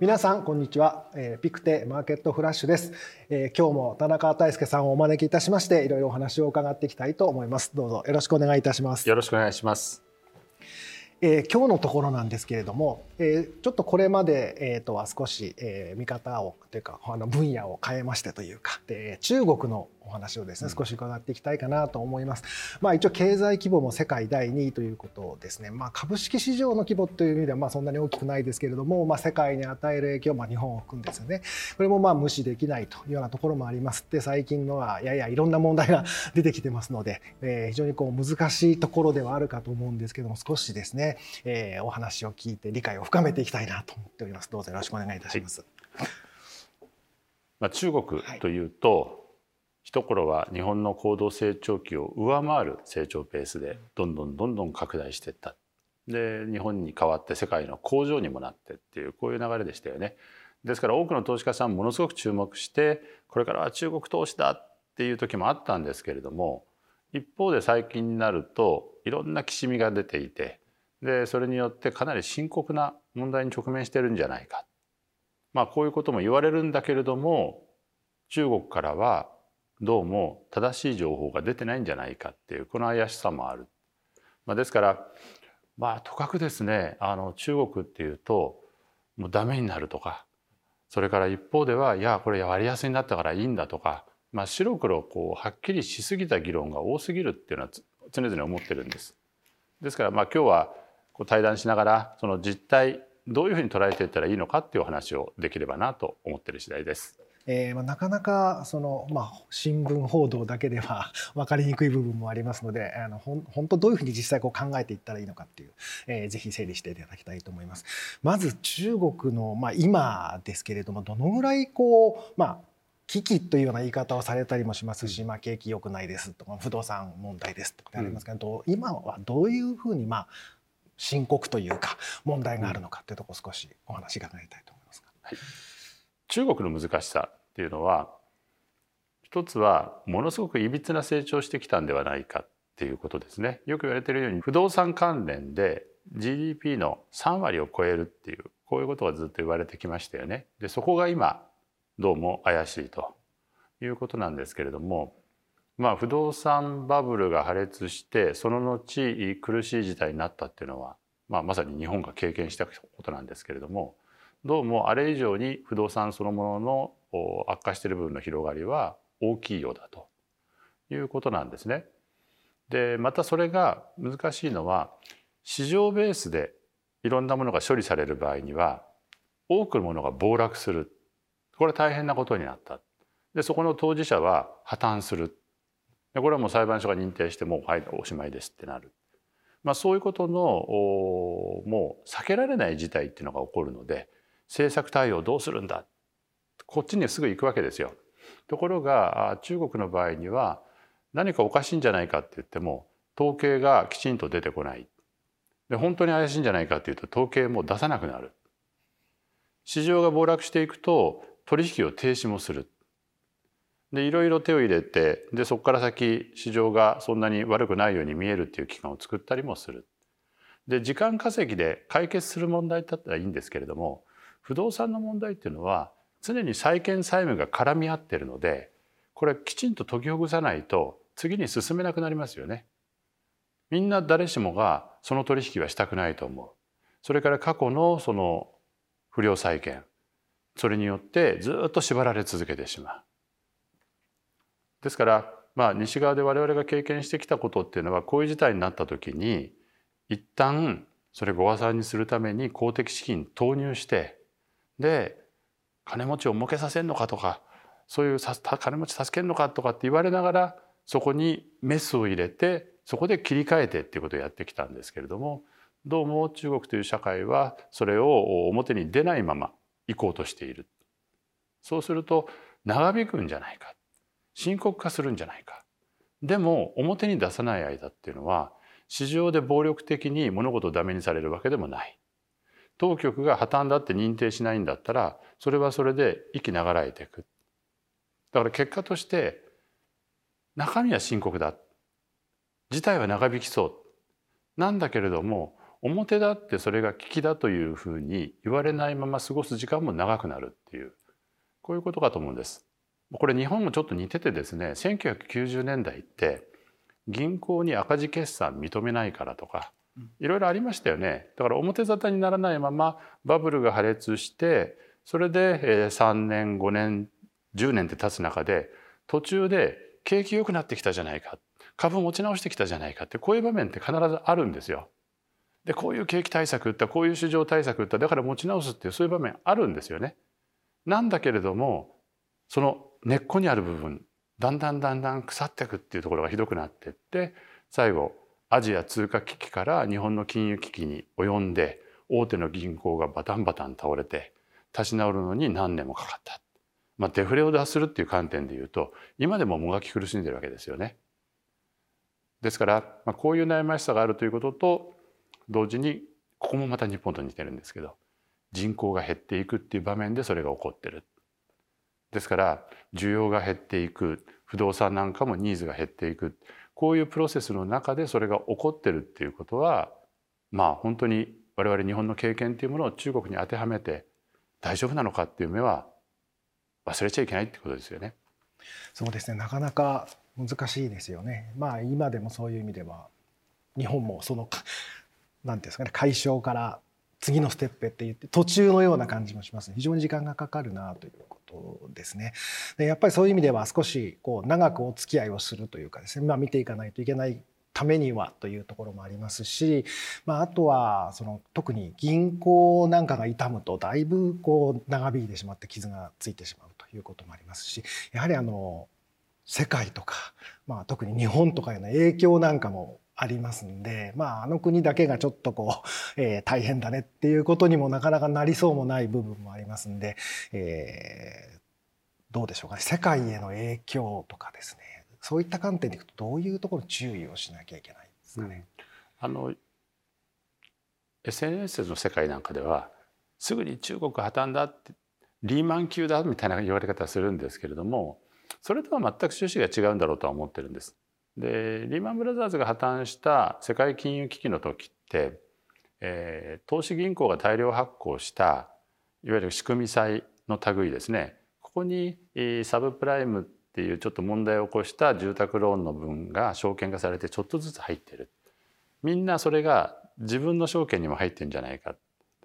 皆さんこんにちは、えー、ピクテマーケットフラッシュです、えー、今日も田中大輔さんをお招きいたしましていろいろお話を伺っていきたいと思います。どうぞよろしくお願いいたします。よろしくお願いします。えー、今日のところなんですけれども、えー、ちょっとこれまで、えー、とは少し、えー、見方をというかあの分野を変えましてというかで中国のお話をですね少し伺っていきたいかなと思います。まあ、一応経済規模も世界第2位ということですね、まあ、株式市場の規模という意味ではまあそんなに大きくないですけれども、まあ、世界に与える影響、まあ、日本を含んですよね。これもまあ無視できないというようなところもあります。で最近のはややいろんな問題が 出てきてますので、えー、非常にこう難しいところではあるかと思うんですけども少しですね、えー、お話を聞いて理解を深めていきたいなと思っております。どうぞよろしくお願いいたします。はい、まあ、中国というと、はい一頃は日本の高度成長期を上回る成長ペースでどんどんどんどん拡大していったで日本に代わって世界の工場にもなってっていうこういう流れでしたよね。ですから多くの投資家さんものすごく注目してこれからは中国投資だっていう時もあったんですけれども一方で最近になるといろんなきしみが出ていてでそれによってかなり深刻な問題に直面してるんじゃないか。まあこういうことも言われるんだけれども中国からはどうも正しい情報が出てないんじゃないかっていうこの怪しさもある。まあ、ですからまあとかくですねあの中国っていうともうダメになるとかそれから一方ではいやこれ割安になったからいいんだとか、まあ、白黒こうはっきりしすぎた議論が多すぎるっていうのは常々思ってるんです。ですからまあ今日はこう対談しながらその実態どういうふうに捉えていったらいいのかっていうお話をできればなと思ってる次第です。えーまあ、なかなかその、まあ、新聞報道だけでは 分かりにくい部分もありますのであの本当どういうふうに実際こう考えていったらいいのかっていう、えー、ぜひ整理していただきたいと思います。まず中国の、まあ、今ですけれどもどのぐらいこう、まあ、危機というような言い方をされたりもしますし、まあ、景気良くないですとか不動産問題ですとかありますけど、うん、今はどういうふうに、まあ、深刻というか問題があるのかというところ少しお話伺いたいと思います。はい中国の難しさっていうのは一つはものすごくいびつな成長してきたんではないかっていうことですね。よく言われているように不動産関連で GDP の3割を超えるっていうこういうことがずっと言われてきましたよね。でそこが今どうも怪しいということなんですけれどもまあ不動産バブルが破裂してその後苦しい事態になったっていうのは、まあ、まさに日本が経験したことなんですけれどもどうもあれ以上に不動産そのものの悪化している部分の広がりは大きいようだということなんですね。でまたそれが難しいのは市場ベースでいろんなものが処理される場合には多くのものが暴落する。これは大変なことになった。でそこの当事者は破綻する。でこれはもう裁判所が認定してもうはいおしまいですってなる、まあ、そういうことのもう避けられない事態っていうのが起こるので政策対応どうするんだ。こっちにすぐ行くわけですよ。ところが中国の場合には何かおかしいんじゃないかって言っても統計がきちんと出てこない。で本当に怪しいんじゃないかっていうと統計も出さなくなる。市場が暴落していくと取引を停止もする。でいろいろ手を入れてでそこから先市場がそんなに悪くないように見えるっていう期間を作ったりもする。で時間稼ぎで解決する問題だったらいいんですけれども不動産の問題っていうのは常に債権債務が絡み合ってるのでこれきちんと解きほぐさないと次に進めなくなりますよね。みんな誰しもがその取引はしたくないと思う。それから過去のその不良債権それによってずっと縛られ続けてしまう。ですからまあ西側で我々が経験してきたことっていうのはこういう事態になった時に一旦それご破産にするために公的資金投入してで金持ちを儲けさせんのかとかそういう金持ち助けんのかとかって言われながらそこにメスを入れてそこで切り替えてっていうことをやってきたんですけれどもどうも中国という社会はそれを表に出ないまま行こうとしている。そうすると長引くんじゃないか。深刻化するんじゃないか。でも表に出さない間っていうのは市場で暴力的に物事をダメにされるわけでもない。当局が破綻だって認定しないんだったらそれはそれで息流れていく。だから結果として中身は深刻だ。事態は長引きそう。なんだけれども表だってそれが危機だというふうに言われないまま過ごす時間も長くなるっていうこういうことかと思うんです。これ日本もちょっと似ててですね1990年代って銀行に赤字決算認めないからとかいろいろありましたよねだから表沙汰にならないままバブルが破裂してそれで3年5年10年って経つ中で途中で景気良くなってきたじゃないか株持ち直してきたじゃないかってこういう場面って必ずあるんですよ。でこういう景気対策打ったこういう市場対策打っただから持ち直すっていうそういう場面あるんですよね。なんだけれどもその根っこにある部分だんだんだんだん腐っていくっていうところがひどくなってって最後アジア通貨危機から日本の金融危機に及んで大手の銀行がバタンバタン倒れて立ち直るのに何年もかかった。まあ、デフレを脱するっていう観点で言うと今でももがき苦しんでるわけですよね。ですから、まあ、こういう悩ましさがあるということと同時にここもまた日本と似てるんですけど人口が減っていくっていう場面でそれが起こってる。ですから需要が減っていく不動産なんかもニーズが減っていくこういうプロセスの中でそれが起こってるっていうことはまあ本当に我々日本の経験っていうものを中国に当てはめて大丈夫なのかっていう目は忘れちゃいけないってことですよね。そうですねなかなか難しいですよね。まあ今でもそういう意味では日本もその何ていうんですかね解消から次のステップへって言って途中のような感じもします、ね、非常に時間がかかるなということですね。でやっぱりそういう意味では少しこう長くお付き合いをするというかですね、まあ、見ていかないといけないためにはというところもありますし、まあ、あとはその特に銀行なんかが傷むとだいぶこう長引いてしまって傷がついてしまうということもありますしやはりあの世界とか、まあ、特に日本とかへの影響なんかもありますんで、まあ、あの国だけがちょっとこう、えー、大変だねっていうことにもなかなかなりそうもない部分もありますんで、えー、どうでしょうかね世界への影響とかですねそういった観点でいくとどういうところ注意をしなきゃいけないですかね。うん、あの SNS の世界なんかではすぐに中国破綻だってリーマン級だみたいな言われ方するんですけれどもそれとは全く趣旨が違うんだろうとは思ってるんです。でリーマンブラザーズが破綻した世界金融危機の時って、えー、投資銀行が大量発行したいわゆる仕組み債の類ですね。ここにサブプライムっていうちょっと問題を起こした住宅ローンの分が証券化されてちょっとずつ入ってる。みんなそれが自分の証券にも入ってんじゃないか。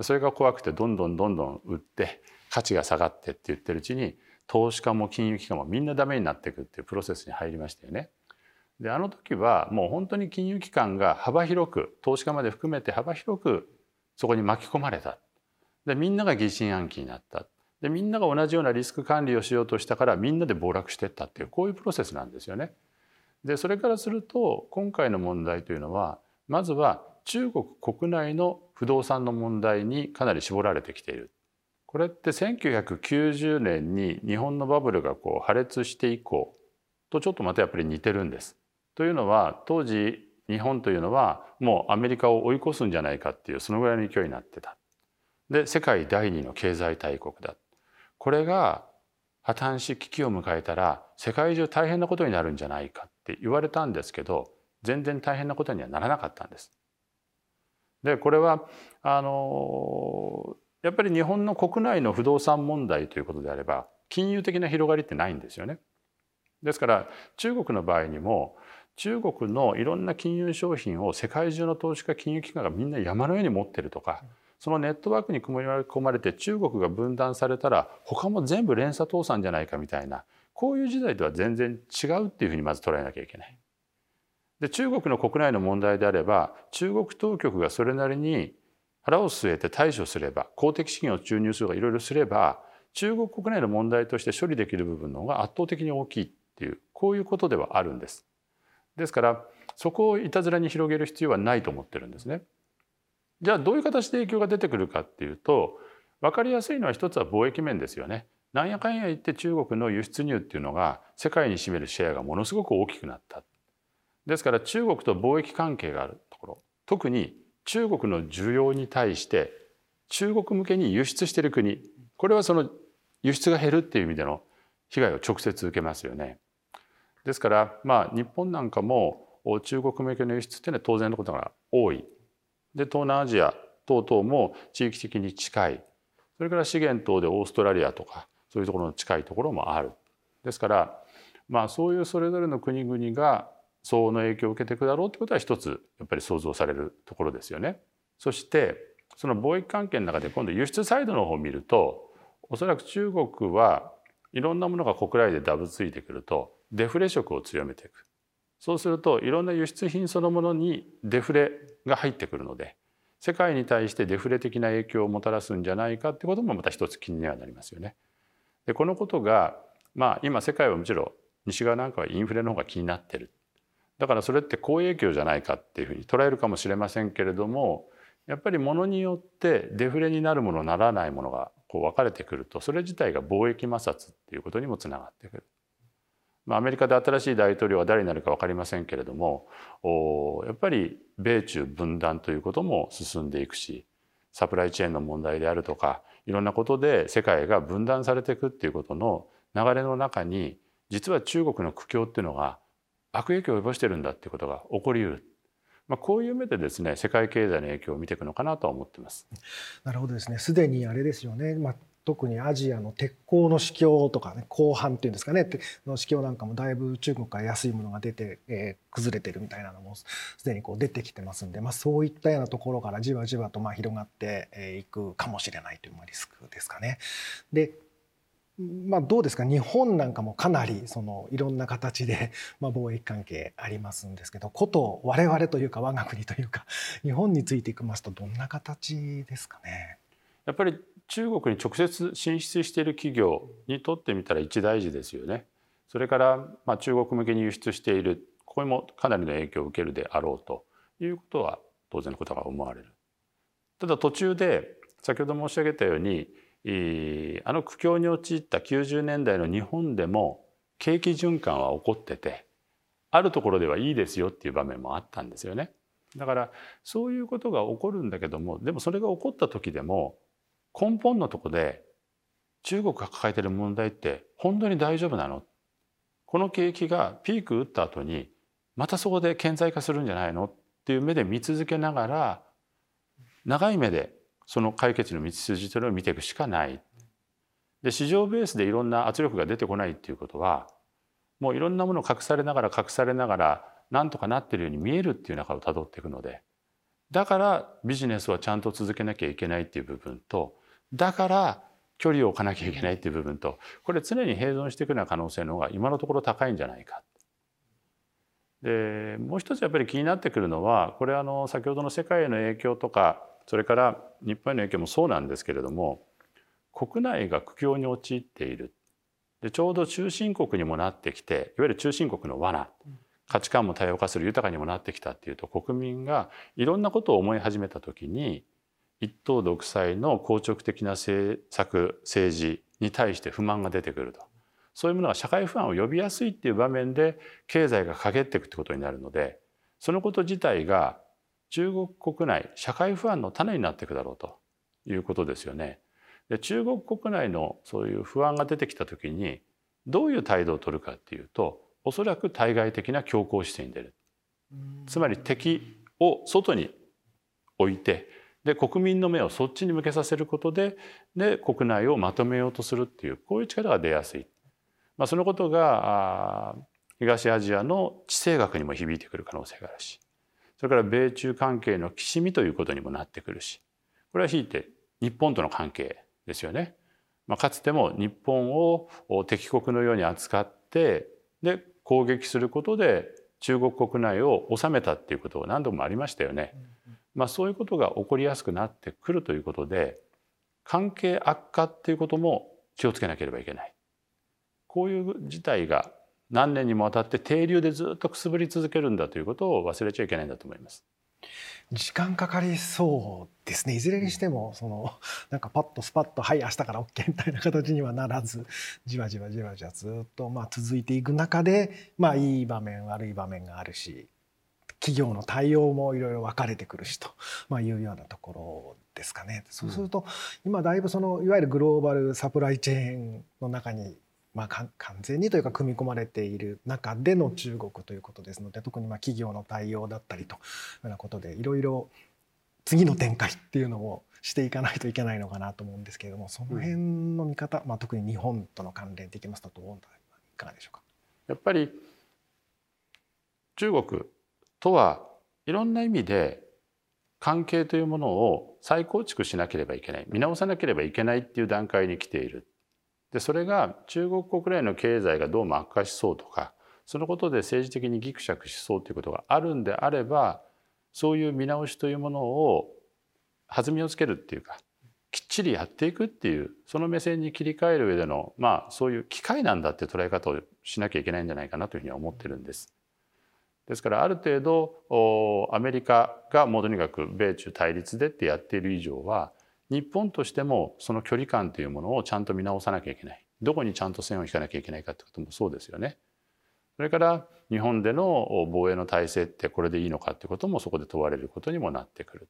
それが怖くてどんどんどんどん売って価値が下がってって言ってるうちに投資家も金融機関もみんなダメになっていくっていうプロセスに入りましたよね。であの時はもう本当に金融機関が幅広く投資家まで含めて幅広くそこに巻き込まれたでみんなが疑心暗鬼になったでみんなが同じようなリスク管理をしようとしたからみんなで暴落していったっていうこういうプロセスなんですよね。でそれからすると今回の問題というのはまずは中国国内の不動産の問題にかなり絞られてきている。これって1990年に日本のバブルがこう破裂して以降とちょっとまたやっぱり似てるんです。というのは当時日本というのはもうアメリカを追い越すんじゃないかっていうそのぐらいの勢いになってた。で世界第二の経済大国だ。これが破綻し危機を迎えたら世界中大変なことになるんじゃないかって言われたんですけど全然大変なことにはならなかったんです。でこれはあのやっぱり日本の国内の不動産問題ということであれば金融的な広がりってないんですよね。ですから中国の場合にも中国のいろんな金融商品を世界中の投資家金融機関がみんな山のように持ってるとかそのネットワークに組み込まれて中国が分断されたら他も全部連鎖倒産じゃないかみたいなこういう時代とは全然違うっていうふうにまず捉えなきゃいけない。で中国の国内の問題であれば中国当局がそれなりに腹を据えて対処すれば公的資金を注入するとかいろいろすれば中国国内の問題として処理できる部分の方が圧倒的に大きいっていうこういうことではあるんです。ですからそこをいたずらに広げる必要はないと思ってるんですね。じゃあどういう形で影響が出てくるかっていうと分かりやすいのは一つは貿易面ですよね。なんやかんや言って中国の輸出入っていうのが世界に占めるシェアがものすごく大きくなった。ですから中国と貿易関係があるところ特に中国の需要に対して中国向けに輸出している国これはその輸出が減るっていう意味での被害を直接受けますよね。ですからまあ日本なんかも中国向けの輸出っていうのは当然のことが多い。で東南アジア等々も地域的に近いそれから資源等でオーストラリアとかそういうところの近いところもあるですからまあそういうそれぞれの国々が相応の影響を受けていくだろうということは一つやっぱり想像されるところですよね。そしてその貿易関係の中で今度輸出サイドの方を見るとおそらく中国はいろんなものが国内でダブついてくるとデフレ色を強めていくそうするといろんな輸出品そのものにデフレが入ってくるので世界に対してデフレ的な影響をもたらすんじゃないかってこともまた一つ気にはなりますよね。でこのことがまあ今世界はむしろん西側なんかはインフレの方が気になってるだからそれって好影響じゃないかっていうふうに捉えるかもしれませんけれどもやっぱりものによってデフレになるものならないものがこう分かれてくるとそれ自体が貿易摩擦っていうことにもつながってくる。ま、アメリカで新しい大統領は誰になるか分かりませんけれどもやっぱり米中分断ということも進んでいくしサプライチェーンの問題であるとかいろんなことで世界が分断されていくっていうことの流れの中に実は中国の苦境っていうのが悪影響を及ぼしてるんだっていうことが起こりうる。まあ、こういう目でですね世界経済の影響を見ていくのかなと思ってます。なるほどですね。すでにあれですよね。まあ特にアジアの鉄鋼の市況とかね後半っていうんですかねの市況なんかもだいぶ中国から安いものが出て、えー、崩れてるみたいなのもすでにこう出てきてますんで、まあ、そういったようなところからじわじわとまあ広がっていくかもしれないというリスクですかね。でまあ、どうですか？日本なんかもかなりそのいろんな形で まあ貿易関係ありますんですけどこと我々というか我が国というか 日本についていきますとどんな形ですかね？やっぱり中国に直接進出している企業にとってみたら一大事ですよね。それからまあ中国向けに輸出しているここにもかなりの影響を受けるであろうということは当然のことが思われる。ただ途中で先ほど申し上げたようにあの苦境に陥った90年代の日本でも景気循環は起こっててあるところではいいですよっていう場面もあったんですよね。だからそういうことが起こるんだけどもでもそれが起こった時でも根本のとこで中国が抱えてる問題って本当に大丈夫なの？この景気がピーク打った後にまたそこで顕在化するんじゃないの？っていう目で見続けながら長い目でその解決の道筋というのを見ていくしかない。で市場ベースでいろんな圧力が出てこないっていうことはもういろんなものを隠されながら隠されながらなんとかなってるように見えるっていう中をたどっていくのでだからビジネスはちゃんと続けなきゃいけないっていう部分とだから距離を置かなきゃいけないっていう部分とこれ常に併存していくような可能性の方が今のところ高いんじゃないか。でもう一つやっぱり気になってくるのはこれあの先ほどの世界への影響とかそれから日本への影響もそうなんですけれども国内が苦境に陥っている。でちょうど中心国にもなってきていわゆる中心国の罠価値観も多様化する豊かにもなってきたっていうと国民がいろんなことを思い始めた時に一党独裁の硬直的な政策政治に対して不満が出てくると。そういうものが社会不安を呼びやすいっていう場面で経済が陰っていくってことになるのでそのこと自体が中国国内社会不安の種になっていくだろうということですよね。で中国国内のそういう不安が出てきた時にどういう態度を取るかっていうとおそらく対外的な強硬姿勢に出る。つまり敵を外に置いてで国民の目をそっちに向けさせることでで国内をまとめようとするっていうこういう力が出やすい。まあ、そのことが東アジアの地政学にも響いてくる可能性があるしそれから米中関係のきしみということにもなってくるしこれはひいて日本との関係ですよね。まあ、かつても日本を敵国のように扱ってで攻撃することで中国国内を治めたっていうことが何度もありましたよね。まあ、そういうことが起こりやすくなってくるということで関係悪化っていうことも気をつけなければいけない。こういう事態が何年にもわたって停留でずっとくすぶり続けるんだということを忘れちゃいけないんだと思います。時間かかりそうですねいずれにしてもそのなんかパッとスパッとはい明日から OK みたいな形にはならずじわじわじわじわずっとまあ続いていく中でまあいい場面悪い場面があるし企業の対応もいろいろ分かれてくるしと、まあ、いうようなところですかね。そうすると今だいぶそのいわゆるグローバルサプライチェーンの中にまあ、完全にというか組み込まれている中での中国ということですので特にまあ企業の対応だったりというようなことでいろいろ次の展開っていうのをしていかないといけないのかなと思うんですけれどもその辺の見方、まあ、特に日本との関連でいきますとどういかがでしょうか？やっぱり中国とはいろんな意味で関係というものを再構築しなければいけない見直さなければいけないっていう段階に来ているでそれが中国国内の経済がどうも悪化しそうとかそのことで政治的にぎくしゃくしそうということがあるんであればそういう見直しというものを弾みをつけるっていうかきっちりやっていくっていうその目線に切り替える上でのまあそういう機会なんだって捉え方をしなきゃいけないんじゃないかなというふうには思ってるんです。ですからある程度アメリカがもうとにかく米中対立でってやっている以上は日本としてもその距離感というものをちゃんと見直さなきゃいけない。どこにちゃんと線を引かなきゃいけないかってこともそうですよね。それから日本での防衛の体制ってこれでいいのかってこともそこで問われることにもなってくる。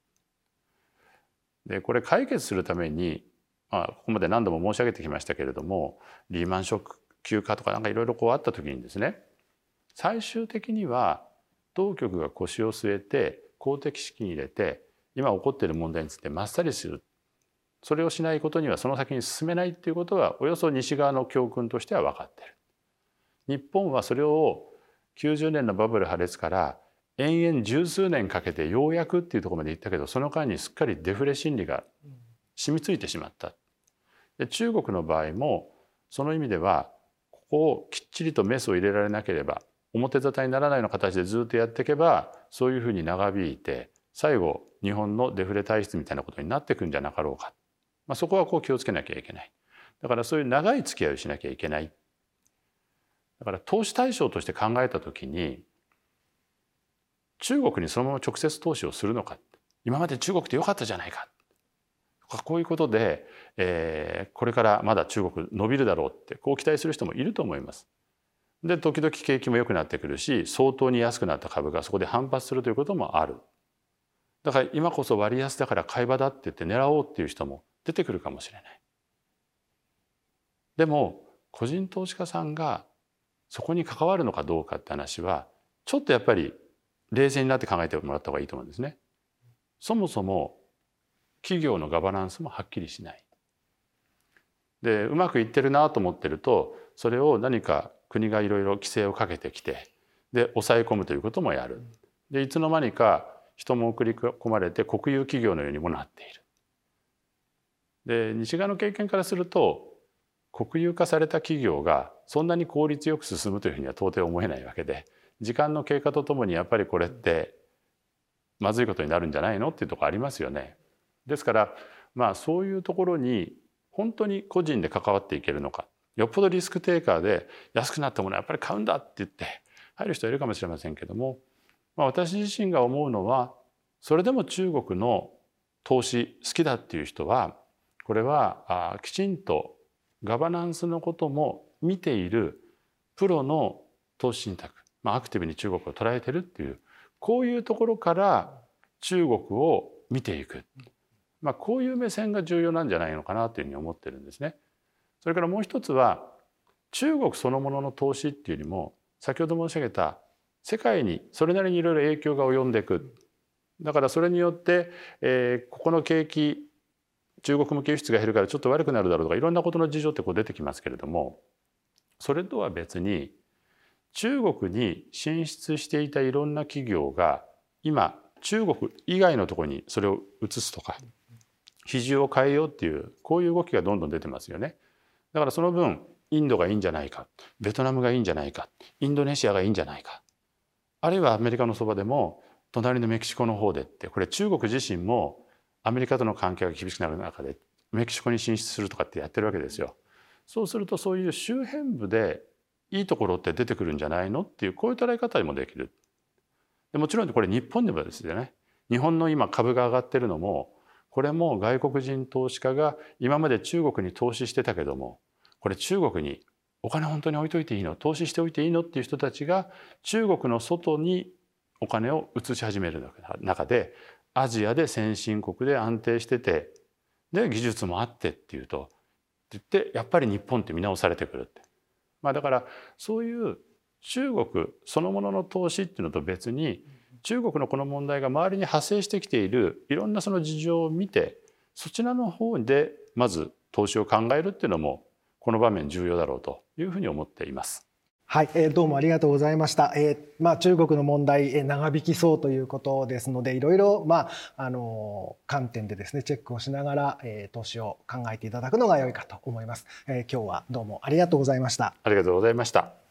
でこれ解決するために、まあ、ここまで何度も申し上げてきましたけれどもリーマンショック休暇とかなんかいろいろこうあった時にですね最終的には当局が腰を据えて公的資金入れて今起こっている問題についてまっさりするそれをしないことにはその先に進めないっていうことはおよそ西側の教訓としては分かっている。日本はそれを90年のバブル破裂から延々十数年かけてようやくっていうところまで行ったけどその間にすっかりデフレ心理が染みついてしまった。で中国の場合もその意味ではここをきっちりとメスを入れられなければ表沙汰にならないような形でずっとやっていけばそういうふうに長引いて最後日本のデフレ体質みたいなことになっていくんじゃなかろうかまあ、そこはこう気をつけなきゃいけない。だからそういう長い付き合いをしなきゃいけない。だから投資対象として考えた時に中国にそのまま直接投資をするのか今まで中国ってよかったじゃないかこういうことで、えー、これからまだ中国伸びるだろうってこう期待する人もいると思います。で時々景気も良くなってくるし相当に安くなった株がそこで反発するということもある。だから今こそ割安だから買い場だって言って狙おうっていう人も出てくるかもしれない。でも個人投資家さんがそこに関わるのかどうかって話はちょっとやっぱり冷静になって考えてもらった方がいいと思うんですね。そもそも企業のガバナンスもはっきりしない。でうまくいってるなと思ってるとそれを何か国がいろいろ規制をかけてきてで抑え込むということもやる。でいつの間にか人も送り込まれて国有企業のようにもなっている。で西側の経験からすると国有化された企業がそんなに効率よく進むというふうには到底思えないわけで時間の経過とともにやっぱりこれってまずいことになるんじゃないの？っていうとこありますよね。ですからまあそういうところに本当に個人で関わっていけるのかよっぽどリスクテイカーで安くなったものはやっぱり買うんだって言って入る人はいるかもしれませんけども、まあ、私自身が思うのはそれでも中国の投資好きだっていう人はこれはきちんとガバナンスのことも見ているプロの投資信託、アクティブに中国を捉えてるっていうこういうところから中国を見ていく、まあ、こういう目線が重要なんじゃないのかなというふうに思ってるんですね。それからもう一つは中国そのものの投資っていうよりも先ほど申し上げた世界にそれなりにいろいろ影響が及んでいくだからそれによって、えー、ここの景気中国向け輸出が減るからちょっと悪くなるだろうとかいろんなことの事情ってこう出てきますけれどもそれとは別に中国に進出していたいろんな企業が今中国以外のところにそれを移すとか比重を変えようっていうこういう動きがどんどん出てますよね。だからその分インドがいいんじゃないかベトナムがいいんじゃないかインドネシアがいいんじゃないかあるいはアメリカのそばでも隣のメキシコの方でってこれ中国自身もアメリカとの関係が厳しくなる中でメキシコに進出するとかってやってるわけですよ。そうするとそういう周辺部でいいところって出てくるんじゃないのっていうこういう捉え方にもできる。でもちろんこれ日本でもですよね。日本の今株が上がってるのもこれも外国人投資家が今まで中国に投資してたけどもこれ中国にお金本当に置いといていいの？投資しておいていいの？っていう人たちが中国の外にお金を移し始める中でアジアで先進国で安定しててで技術もあってっていうとって言ってやっぱり日本って見直されてくるって。まあ、だからそういう中国そのものの投資っていうのと別に中国のこの問題が周りに派生してきているいろんなその事情を見てそちらの方でまず投資を考えるっていうのもこの場面重要だろうというふうに思っています。はい、えー、どうもありがとうございました。えー、まあ中国の問題、えー、長引きそうということですので、いろいろまああの観点でですねチェックをしながら、えー、投資を考えていただくのが良いかと思います。えー、今日はどうもありがとうございました。ありがとうございました。